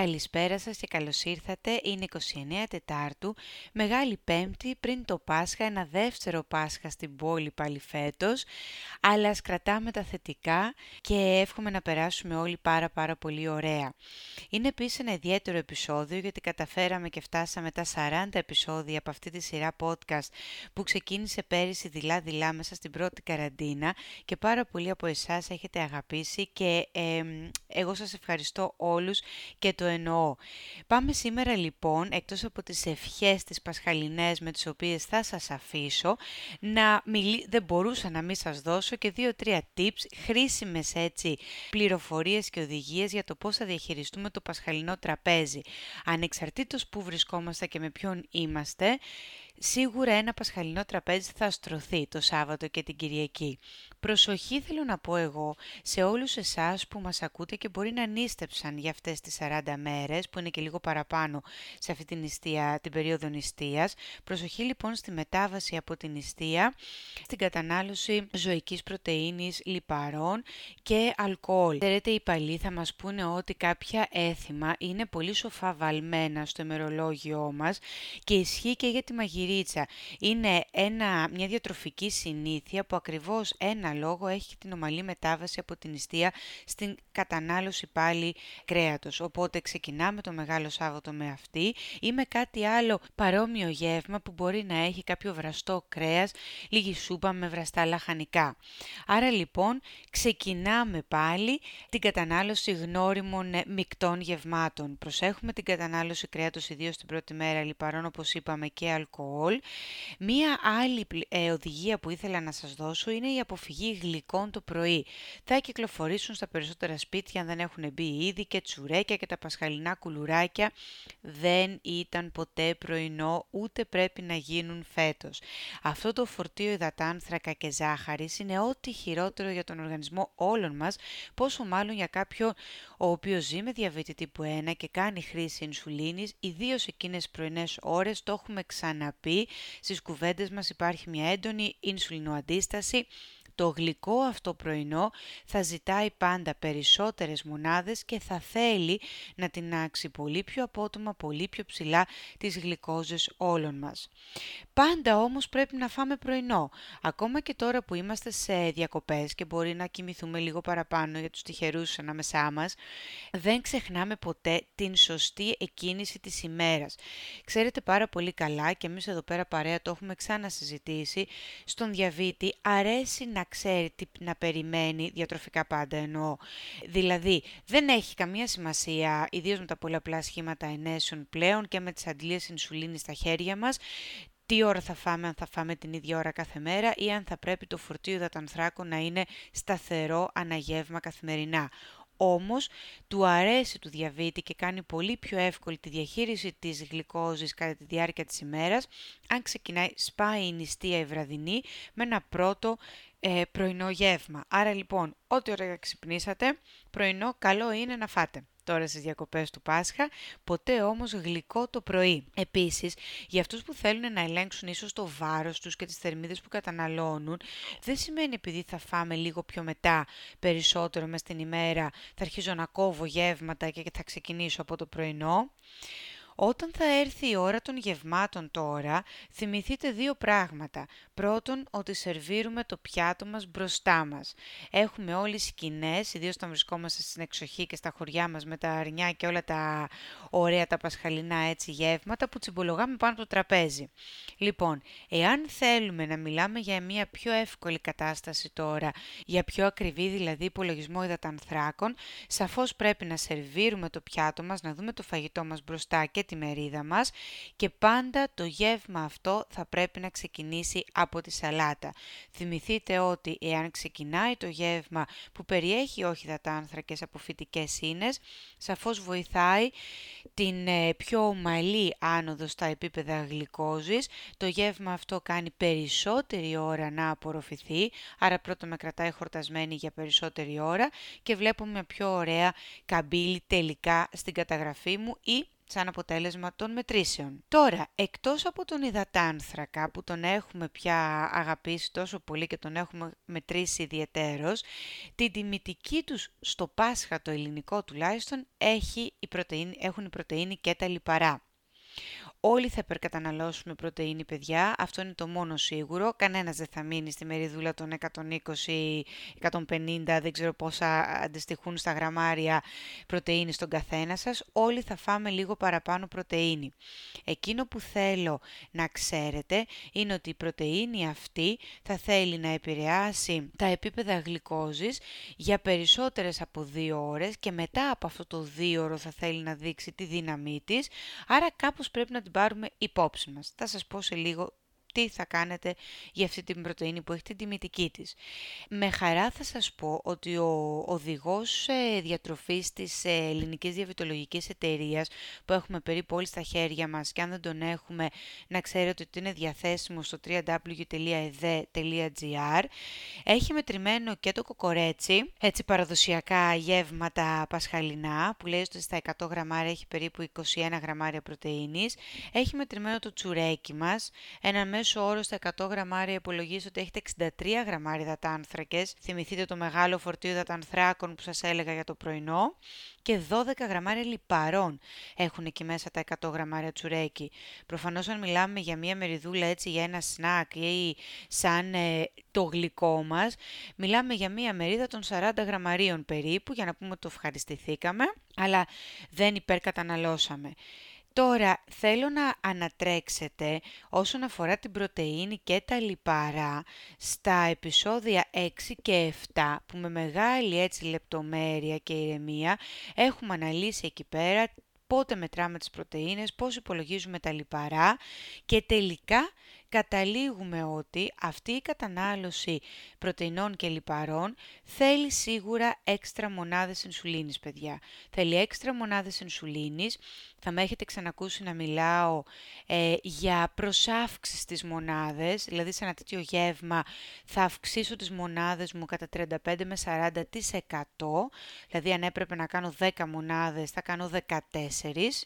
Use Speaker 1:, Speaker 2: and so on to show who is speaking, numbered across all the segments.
Speaker 1: Καλησπέρα σας και καλώς ήρθατε. Είναι 29 Τετάρτου, Μεγάλη Πέμπτη πριν το Πάσχα, ένα δεύτερο Πάσχα στην πόλη πάλι φέτος, αλλά ας κρατάμε τα θετικά και εύχομαι να περάσουμε όλοι πάρα πάρα πολύ ωραία. Είναι επίσης ένα ιδιαίτερο επεισόδιο γιατί καταφέραμε και φτάσαμε τα 40 επεισόδια από αυτή τη σειρά podcast που ξεκίνησε πέρυσι δειλά-δειλά μέσα στην πρώτη καραντίνα και πάρα πολλοί από εσάς έχετε αγαπήσει και εγώ σας ευχαριστώ όλους και το εννοώ. Πάμε σήμερα λοιπόν, εκτός από τις ευχές τις πασχαλινές με τις οποίες θα σας αφήσω, να μιλή... δεν μπορούσα να μην σας δώσω και δύο-τρία tips, χρήσιμες έτσι πληροφορίες και οδηγίες για το πώς θα διαχειριστούμε το πασχαλινό τραπέζι. Ανεξαρτήτως που βρισκόμαστε και με ποιον είμαστε, Σίγουρα ένα πασχαλινό τραπέζι θα στρωθεί το Σάββατο και την Κυριακή. Προσοχή θέλω να πω εγώ σε όλους εσάς που μας ακούτε και μπορεί να νίστεψαν για αυτές τις 40 μέρες που είναι και λίγο παραπάνω σε αυτή την, νηστεία, την περίοδο νηστείας. Προσοχή λοιπόν στη μετάβαση από την νηστεία στην κατανάλωση ζωικής πρωτεΐνης, λιπαρών και αλκοόλ. Ξέρετε οι παλιοί θα μας πούνε ότι κάποια έθιμα είναι πολύ σοφά βαλμένα στο ημερολόγιό μας και ισχύει και για τη μαγειρία είναι ένα, μια διατροφική συνήθεια που ακριβώς ένα λόγο έχει την ομαλή μετάβαση από την νηστεία στην κατανάλωση πάλι κρέατος. Οπότε ξεκινάμε το Μεγάλο Σάββατο με αυτή ή με κάτι άλλο παρόμοιο γεύμα που μπορεί να έχει κάποιο βραστό κρέας, λίγη σούπα με βραστά λαχανικά. Άρα λοιπόν ξεκινάμε πάλι την κατανάλωση γνώριμων ε, μεικτών γευμάτων. Προσέχουμε την κατανάλωση κρέατος ιδίως την πρώτη μέρα λιπαρών όπως είπαμε και αλκοόλ Μία άλλη ε, οδηγία που ήθελα να σας δώσω είναι η αποφυγή γλυκών το πρωί. Θα κυκλοφορήσουν στα περισσότερα σπίτια αν δεν έχουν μπει ήδη και τσουρέκια και τα πασχαλινά κουλουράκια. Δεν ήταν ποτέ πρωινό ούτε πρέπει να γίνουν φέτος. Αυτό το φορτίο υδατάνθρακα και ζάχαρης είναι ό,τι χειρότερο για τον οργανισμό όλων μας, πόσο μάλλον για κάποιον ο οποίος ζει με διαβήτη τύπου 1 και κάνει χρήση ινσουλίνης, ιδίως εκείνες πρωινές ώρες, το έχουμε ξαναπεί πει, στις κουβέντες μας υπάρχει μια έντονη ινσουλινοαντίσταση το γλυκό αυτό πρωινό θα ζητάει πάντα περισσότερες μονάδες και θα θέλει να τεινάξει πολύ πιο απότομα, πολύ πιο ψηλά τις γλυκόζες όλων μας. Πάντα όμως πρέπει να φάμε πρωινό. Ακόμα και τώρα που είμαστε σε διακοπές και μπορεί να κοιμηθούμε λίγο παραπάνω για τους τυχερούς ανάμεσά μας, δεν ξεχνάμε ποτέ την σωστή εκκίνηση της ημέρας. Ξέρετε πάρα πολύ καλά και εμείς εδώ πέρα παρέα το έχουμε ξανασυζητήσει, στον διαβήτη αρέσει να ξέρει τι να περιμένει διατροφικά πάντα εννοώ. Δηλαδή δεν έχει καμία σημασία, ιδίως με τα πολλαπλά σχήματα ενέσεων πλέον και με τις αντλίες ινσουλίνης στα χέρια μας, τι ώρα θα φάμε, αν θα φάμε την ίδια ώρα κάθε μέρα ή αν θα πρέπει το φορτίο υδατανθράκων να είναι σταθερό αναγεύμα καθημερινά. Όμως, του αρέσει του διαβήτη και κάνει πολύ πιο εύκολη τη διαχείριση της γλυκόζης κατά τη διάρκεια της ημέρας, αν ξεκινάει σπάει η νηστεία η βραδινή με ένα πρώτο ε, πρωινό γεύμα. Άρα λοιπόν, ό,τι ώρα ξυπνήσατε, πρωινό καλό είναι να φάτε τώρα στις διακοπές του Πάσχα, ποτέ όμως γλυκό το πρωί. Επίσης, για αυτούς που θέλουν να ελέγξουν ίσως το βάρος τους και τις θερμίδες που καταναλώνουν, δεν σημαίνει επειδή θα φάμε λίγο πιο μετά περισσότερο μες την ημέρα, θα αρχίζω να κόβω γεύματα και θα ξεκινήσω από το πρωινό. Όταν θα έρθει η ώρα των γευμάτων τώρα, θυμηθείτε δύο πράγματα. Πρώτον, ότι σερβίρουμε το πιάτο μας μπροστά μας. Έχουμε όλοι σκηνές, ιδίως όταν βρισκόμαστε στην εξοχή και στα χωριά μας με τα αρνιά και όλα τα ωραία τα πασχαλινά έτσι γεύματα που τσιμπολογάμε πάνω από το τραπέζι. Λοιπόν, εάν θέλουμε να μιλάμε για μια πιο εύκολη κατάσταση τώρα, για πιο ακριβή δηλαδή υπολογισμό υδατανθράκων, σαφώς πρέπει να σερβίρουμε το πιάτο μας, να δούμε το φαγητό μας μπροστά και τη μερίδα μας και πάντα το γεύμα αυτό θα πρέπει να ξεκινήσει από τη σαλάτα. Θυμηθείτε ότι εάν ξεκινάει το γεύμα που περιέχει όχι δατάνθρακες από φυτικές ίνες, σαφώς βοηθάει την ε, πιο ομαλή άνοδο στα επίπεδα γλυκόζης. Το γεύμα αυτό κάνει περισσότερη ώρα να απορροφηθεί, άρα πρώτα με κρατάει χορτασμένη για περισσότερη ώρα και βλέπουμε μια πιο ωραία καμπύλη τελικά στην καταγραφή μου ή σαν αποτέλεσμα των μετρήσεων. Τώρα, εκτός από τον υδατάνθρακα που τον έχουμε πια αγαπήσει τόσο πολύ και τον έχουμε μετρήσει ιδιαιτέρως, την τιμητική τους στο Πάσχα το ελληνικό τουλάχιστον έχει η πρωτεΐνη, έχουν η πρωτεΐνη και τα λιπαρά. Όλοι θα υπερκαταναλώσουμε πρωτεΐνη, παιδιά. Αυτό είναι το μόνο σίγουρο. Κανένας δεν θα μείνει στη μεριδούλα των 120, 150, δεν ξέρω πόσα αντιστοιχούν στα γραμμάρια πρωτεΐνη στον καθένα σας. Όλοι θα φάμε λίγο παραπάνω πρωτεΐνη. Εκείνο που θέλω να ξέρετε είναι ότι η πρωτεΐνη αυτή θα θέλει να επηρεάσει τα επίπεδα γλυκόζης για περισσότερες από δύο ώρες και μετά από αυτό το δύο ώρο θα θέλει να δείξει τη δύναμή της. Άρα κάπως πρέπει να την πάρουμε υπόψη μας. Θα σας πω σε λίγο τι θα κάνετε για αυτή την πρωτεΐνη που έχει την τιμητική της. Με χαρά θα σας πω ότι ο οδηγός ε, διατροφής της ε, ελληνικής διαβητολογικής εταιρείας που έχουμε περίπου όλοι στα χέρια μας και αν δεν τον έχουμε να ξέρετε ότι είναι διαθέσιμο στο www.ede.gr έχει μετρημένο και το κοκορέτσι, έτσι παραδοσιακά γεύματα πασχαλινά που λέει ότι στα 100 γραμμάρια έχει περίπου 21 γραμμάρια πρωτεΐνης, έχει μετρημένο το τσουρέκι μας, ένα μέσο όρο στα 100 γραμμάρια υπολογίζει ότι έχετε 63 γραμμάρια υδατάνθρακες. Θυμηθείτε το μεγάλο φορτίο υδατανθράκων που σας έλεγα για το πρωινό. Και 12 γραμμάρια λιπαρών έχουν εκεί μέσα τα 100 γραμμάρια τσουρέκι. Προφανώς αν μιλάμε για μία μεριδούλα έτσι για ένα σνακ ή σαν ε, το γλυκό μας, μιλάμε για μία μερίδα των 40 γραμμαρίων περίπου για να πούμε ότι το ευχαριστηθήκαμε, αλλά δεν υπερκαταναλώσαμε. Τώρα θέλω να ανατρέξετε όσον αφορά την πρωτεΐνη και τα λιπαρά στα επεισόδια 6 και 7 που με μεγάλη έτσι λεπτομέρεια και ηρεμία έχουμε αναλύσει εκεί πέρα πότε μετράμε τις πρωτεΐνες, πώς υπολογίζουμε τα λιπαρά και τελικά καταλήγουμε ότι αυτή η κατανάλωση πρωτεϊνών και λιπαρών θέλει σίγουρα έξτρα μονάδες ενσουλίνης, παιδιά. Θέλει έξτρα μονάδες ενσουλίνης. Θα με έχετε ξανακούσει να μιλάω ε, για προσάυξη στις μονάδες, δηλαδή σε ένα τέτοιο γεύμα θα αυξήσω τις μονάδες μου κατά 35 με 40%, δηλαδή αν έπρεπε να κάνω 10 μονάδες θα κάνω 14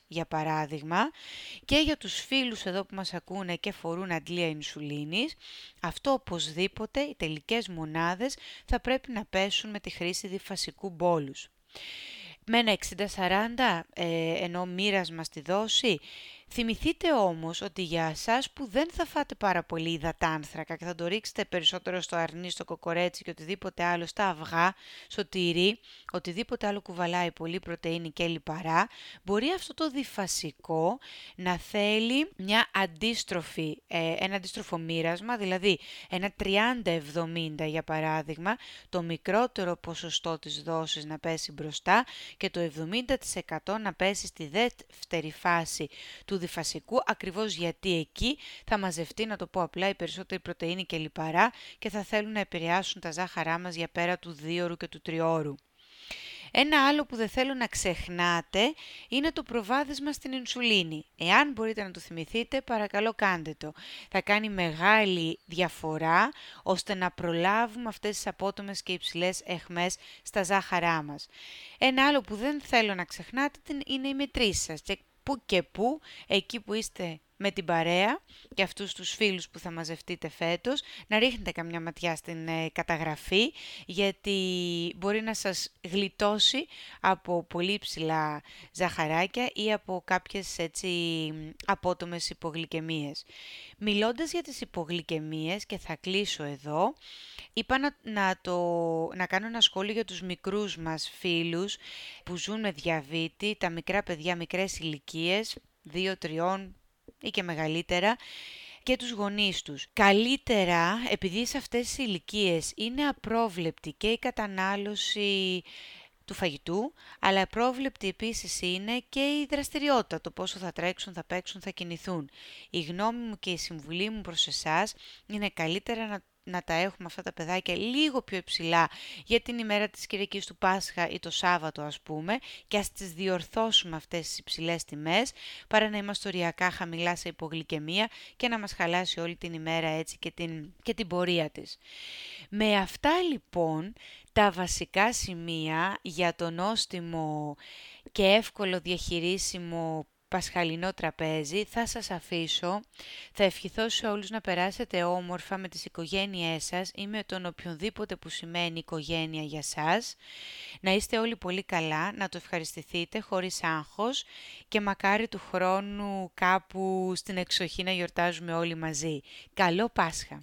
Speaker 1: για παράδειγμα. Και για τους φίλους εδώ που μας ακούνε και φορούν αντλήσεις ινσουλίνης, αυτό οπωσδήποτε οι τελικές μονάδες θα πρέπει να πέσουν με τη χρήση διφασικού μπόλους. Με ένα 60-40 ε, ενώ μοίρασμα στη δόση Θυμηθείτε όμως ότι για εσάς που δεν θα φάτε πάρα πολύ υδατάνθρακα και θα το ρίξετε περισσότερο στο αρνί, στο κοκορέτσι και οτιδήποτε άλλο, στα αυγά, στο τυρί, οτιδήποτε άλλο κουβαλάει πολύ πρωτεΐνη και λιπαρά, μπορεί αυτό το διφασικό να θέλει μια αντίστροφη, ε, ένα αντίστροφο μοίρασμα, δηλαδή ένα 30-70 για παράδειγμα, το μικρότερο ποσοστό της δόσης να πέσει μπροστά και το 70% να πέσει στη δεύτερη φάση του διφασικού, ακριβώς γιατί εκεί θα μαζευτεί, να το πω απλά, η περισσότερη πρωτεΐνη και λιπαρά και θα θέλουν να επηρεάσουν τα ζάχαρά μας για πέρα του δίωρου και του τριώρου. Ένα άλλο που δεν θέλω να ξεχνάτε είναι το προβάδισμα στην ινσουλίνη. Εάν μπορείτε να το θυμηθείτε, παρακαλώ κάντε το. Θα κάνει μεγάλη διαφορά ώστε να προλάβουμε αυτές τις απότομες και υψηλές εχμές στα ζάχαρά μας. Ένα άλλο που δεν θέλω να ξεχνάτε είναι η μετρήση σας που και που, εκεί που είστε με την παρέα και αυτούς τους φίλους που θα μαζευτείτε φέτος, να ρίχνετε καμιά ματιά στην ε, καταγραφή, γιατί μπορεί να σας γλιτώσει από πολύ ψηλά ζαχαράκια ή από κάποιες έτσι απότομες υπογλυκαιμίες. Μιλώντας για τις υπογλυκαιμίες, και θα κλείσω εδώ, είπα να, να, το, να κάνω ένα σχόλιο για τους μικρούς μας φίλους που ζουν με διαβήτη, τα μικρά παιδιά μικρές ηλικίες, 2-3 ή και μεγαλύτερα και τους γονείς τους. Καλύτερα, επειδή σε αυτές τις ηλικίες είναι απρόβλεπτη και η κατανάλωση του φαγητού, αλλά απρόβλεπτη επίσης είναι και η δραστηριότητα, το πόσο θα τρέξουν, θα παίξουν, θα κινηθούν. Η γνώμη μου και η συμβουλή μου προς εσάς είναι καλύτερα να να τα έχουμε αυτά τα παιδάκια λίγο πιο υψηλά για την ημέρα της Κυριακής του Πάσχα ή το Σάββατο ας πούμε και ας τις διορθώσουμε αυτές τις υψηλές τιμές παρά να είμαστε οριακά χαμηλά σε υπογλυκαιμία και να μας χαλάσει όλη την ημέρα έτσι και την, και την πορεία της. Με αυτά λοιπόν τα βασικά σημεία για το νόστιμο και εύκολο διαχειρίσιμο πασχαλινό τραπέζι. Θα σας αφήσω. Θα ευχηθώ σε όλους να περάσετε όμορφα με τις οικογένειές σας ή με τον οποιονδήποτε που σημαίνει οικογένεια για σας. Να είστε όλοι πολύ καλά, να το ευχαριστηθείτε χωρίς άγχος και μακάρι του χρόνου κάπου στην εξοχή να γιορτάζουμε όλοι μαζί. Καλό Πάσχα!